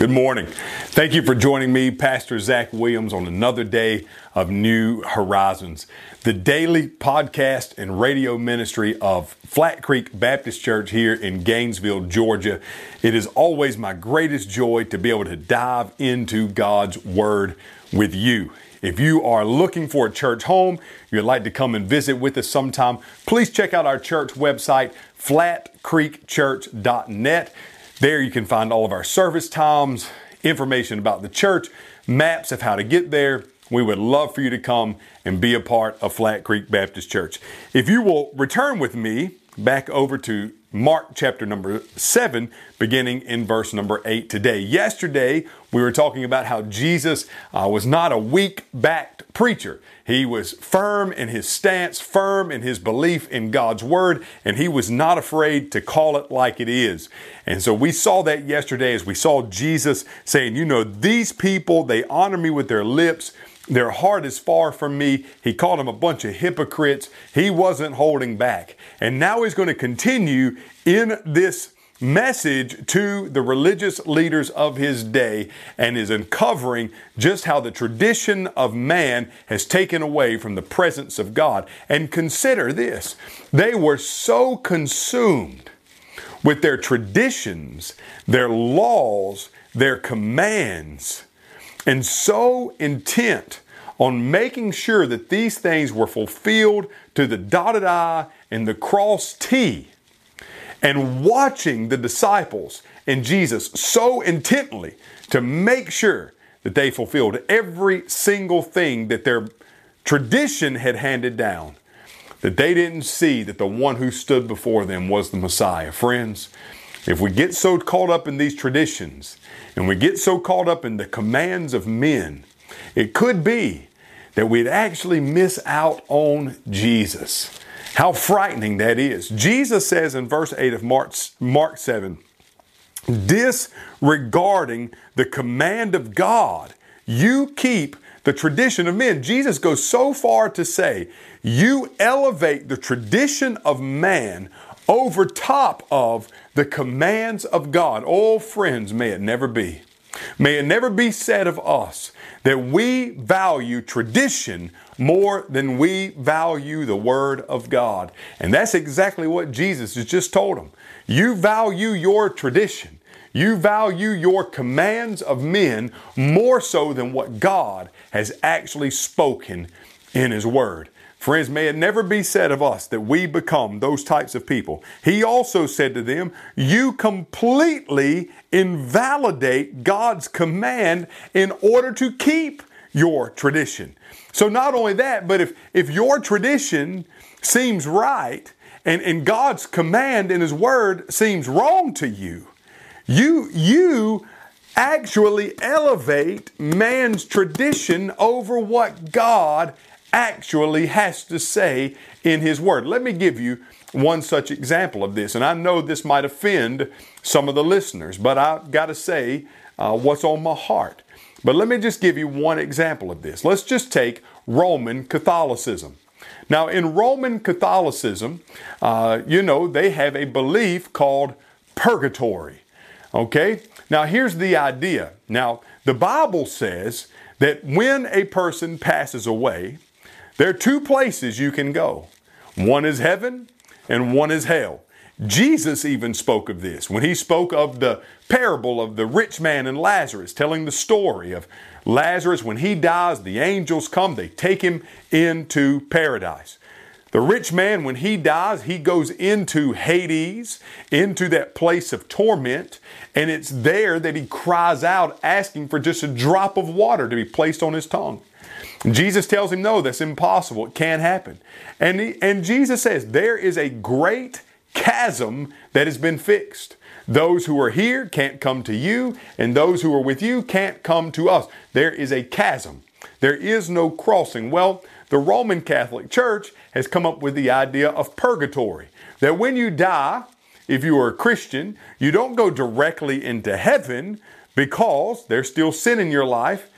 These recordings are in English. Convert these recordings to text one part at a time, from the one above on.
Good morning. Thank you for joining me, Pastor Zach Williams, on another day of New Horizons, the daily podcast and radio ministry of Flat Creek Baptist Church here in Gainesville, Georgia. It is always my greatest joy to be able to dive into God's Word with you. If you are looking for a church home, you'd like to come and visit with us sometime, please check out our church website, flatcreekchurch.net. There you can find all of our service times, information about the church, maps of how to get there. We would love for you to come and be a part of Flat Creek Baptist Church. If you will return with me back over to Mark chapter number 7, beginning in verse number 8 today. Yesterday, we were talking about how Jesus uh, was not a weak backed preacher. He was firm in his stance, firm in his belief in God's word, and he was not afraid to call it like it is. And so we saw that yesterday as we saw Jesus saying, You know, these people, they honor me with their lips their heart is far from me. He called them a bunch of hypocrites. He wasn't holding back. And now he's going to continue in this message to the religious leaders of his day and is uncovering just how the tradition of man has taken away from the presence of God. And consider this they were so consumed with their traditions, their laws, their commands and so intent on making sure that these things were fulfilled to the dotted I and the cross T, and watching the disciples and Jesus so intently to make sure that they fulfilled every single thing that their tradition had handed down, that they didn't see that the one who stood before them was the Messiah. Friends, if we get so caught up in these traditions and we get so caught up in the commands of men, it could be that we'd actually miss out on Jesus. How frightening that is. Jesus says in verse 8 of Mark, Mark 7 disregarding the command of God, you keep the tradition of men. Jesus goes so far to say, you elevate the tradition of man over top of the commands of God. Oh, friends, may it never be. May it never be said of us that we value tradition more than we value the Word of God. And that's exactly what Jesus has just told them. You value your tradition. You value your commands of men more so than what God has actually spoken in His Word. Friends, may it never be said of us that we become those types of people. He also said to them, You completely invalidate God's command in order to keep your tradition. So, not only that, but if, if your tradition seems right and, and God's command in His Word seems wrong to you, you, you actually elevate man's tradition over what God actually has to say in His Word. Let me give you one such example of this, and I know this might offend some of the listeners, but I've got to say uh, what's on my heart. But let me just give you one example of this. Let's just take Roman Catholicism. Now, in Roman Catholicism, uh, you know, they have a belief called purgatory. Okay? Now, here's the idea. Now, the Bible says that when a person passes away, there are two places you can go one is heaven, and one is hell. Jesus even spoke of this when he spoke of the parable of the rich man and Lazarus, telling the story of Lazarus. When he dies, the angels come, they take him into paradise. The rich man, when he dies, he goes into Hades, into that place of torment, and it's there that he cries out, asking for just a drop of water to be placed on his tongue. Jesus tells him, no, that's impossible. It can't happen. And, he, and Jesus says, there is a great chasm that has been fixed. Those who are here can't come to you, and those who are with you can't come to us. There is a chasm. There is no crossing. Well, the Roman Catholic Church has come up with the idea of purgatory. That when you die, if you are a Christian, you don't go directly into heaven because there's still sin in your life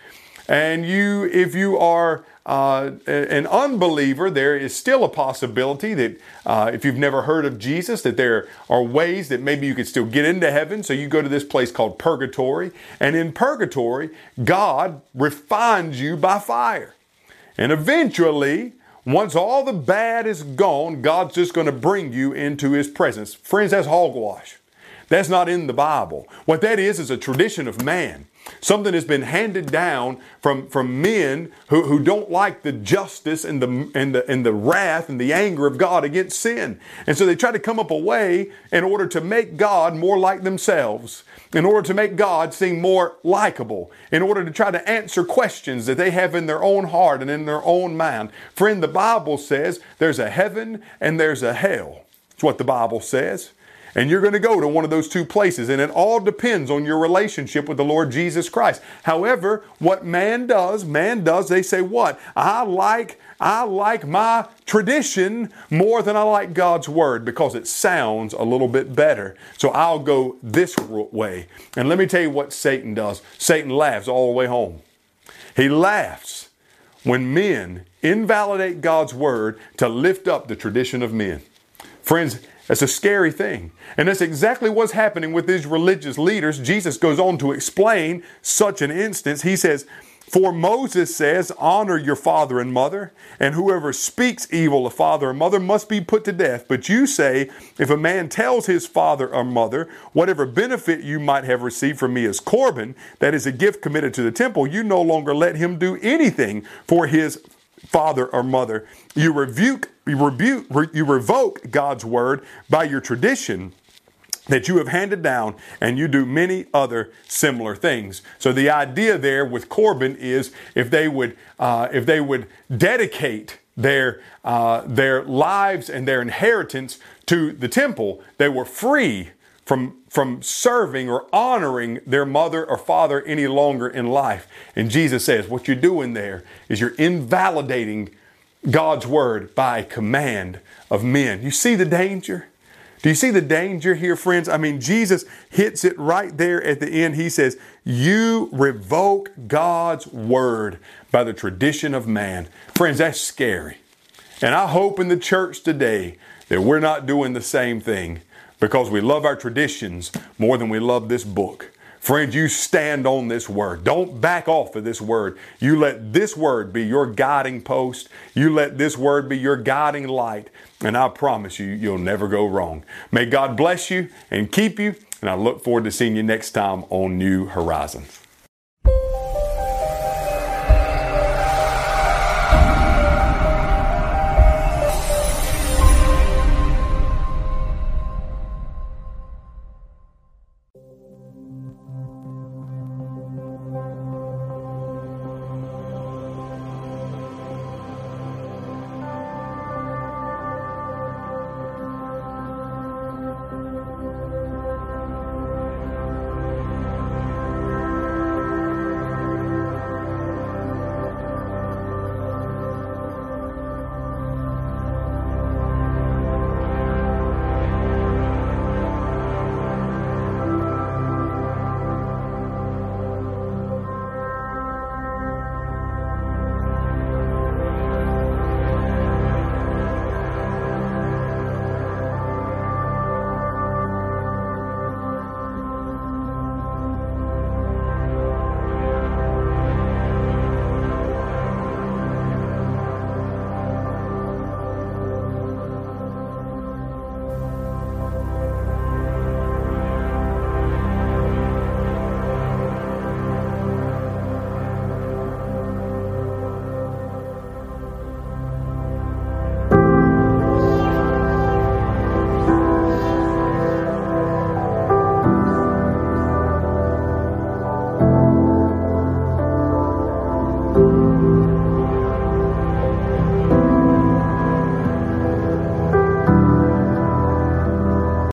And you, if you are uh, an unbeliever, there is still a possibility that uh, if you've never heard of Jesus, that there are ways that maybe you could still get into heaven. So you go to this place called purgatory. And in purgatory, God refines you by fire. And eventually, once all the bad is gone, God's just going to bring you into His presence. Friends, that's hogwash. That's not in the Bible. What that is is a tradition of man. Something has been handed down from, from men who, who don't like the justice and the, and, the, and the wrath and the anger of God against sin. And so they try to come up a way in order to make God more like themselves, in order to make God seem more likable, in order to try to answer questions that they have in their own heart and in their own mind. Friend, the Bible says there's a heaven and there's a hell. It's what the Bible says. And you're going to go to one of those two places, and it all depends on your relationship with the Lord Jesus Christ. However, what man does, man does, they say, What? I like, I like my tradition more than I like God's word because it sounds a little bit better. So I'll go this way. And let me tell you what Satan does. Satan laughs all the way home. He laughs when men invalidate God's word to lift up the tradition of men. Friends, that's a scary thing. And that's exactly what's happening with these religious leaders. Jesus goes on to explain such an instance. He says, For Moses says, Honor your father and mother, and whoever speaks evil of father or mother must be put to death. But you say, If a man tells his father or mother, Whatever benefit you might have received from me as Corban, that is a gift committed to the temple, you no longer let him do anything for his father or mother. You rebuke, you rebuke, you revoke God's word by your tradition that you have handed down, and you do many other similar things. So the idea there with Corban is if they would, uh, if they would dedicate their uh, their lives and their inheritance to the temple, they were free from, from serving or honoring their mother or father any longer in life. And Jesus says, what you're doing there is you're invalidating God's word by command of men. You see the danger? Do you see the danger here, friends? I mean, Jesus hits it right there at the end. He says, You revoke God's word by the tradition of man. Friends, that's scary. And I hope in the church today that we're not doing the same thing because we love our traditions more than we love this book. Friends, you stand on this word. Don't back off of this word. You let this word be your guiding post. You let this word be your guiding light. And I promise you, you'll never go wrong. May God bless you and keep you. And I look forward to seeing you next time on New Horizons.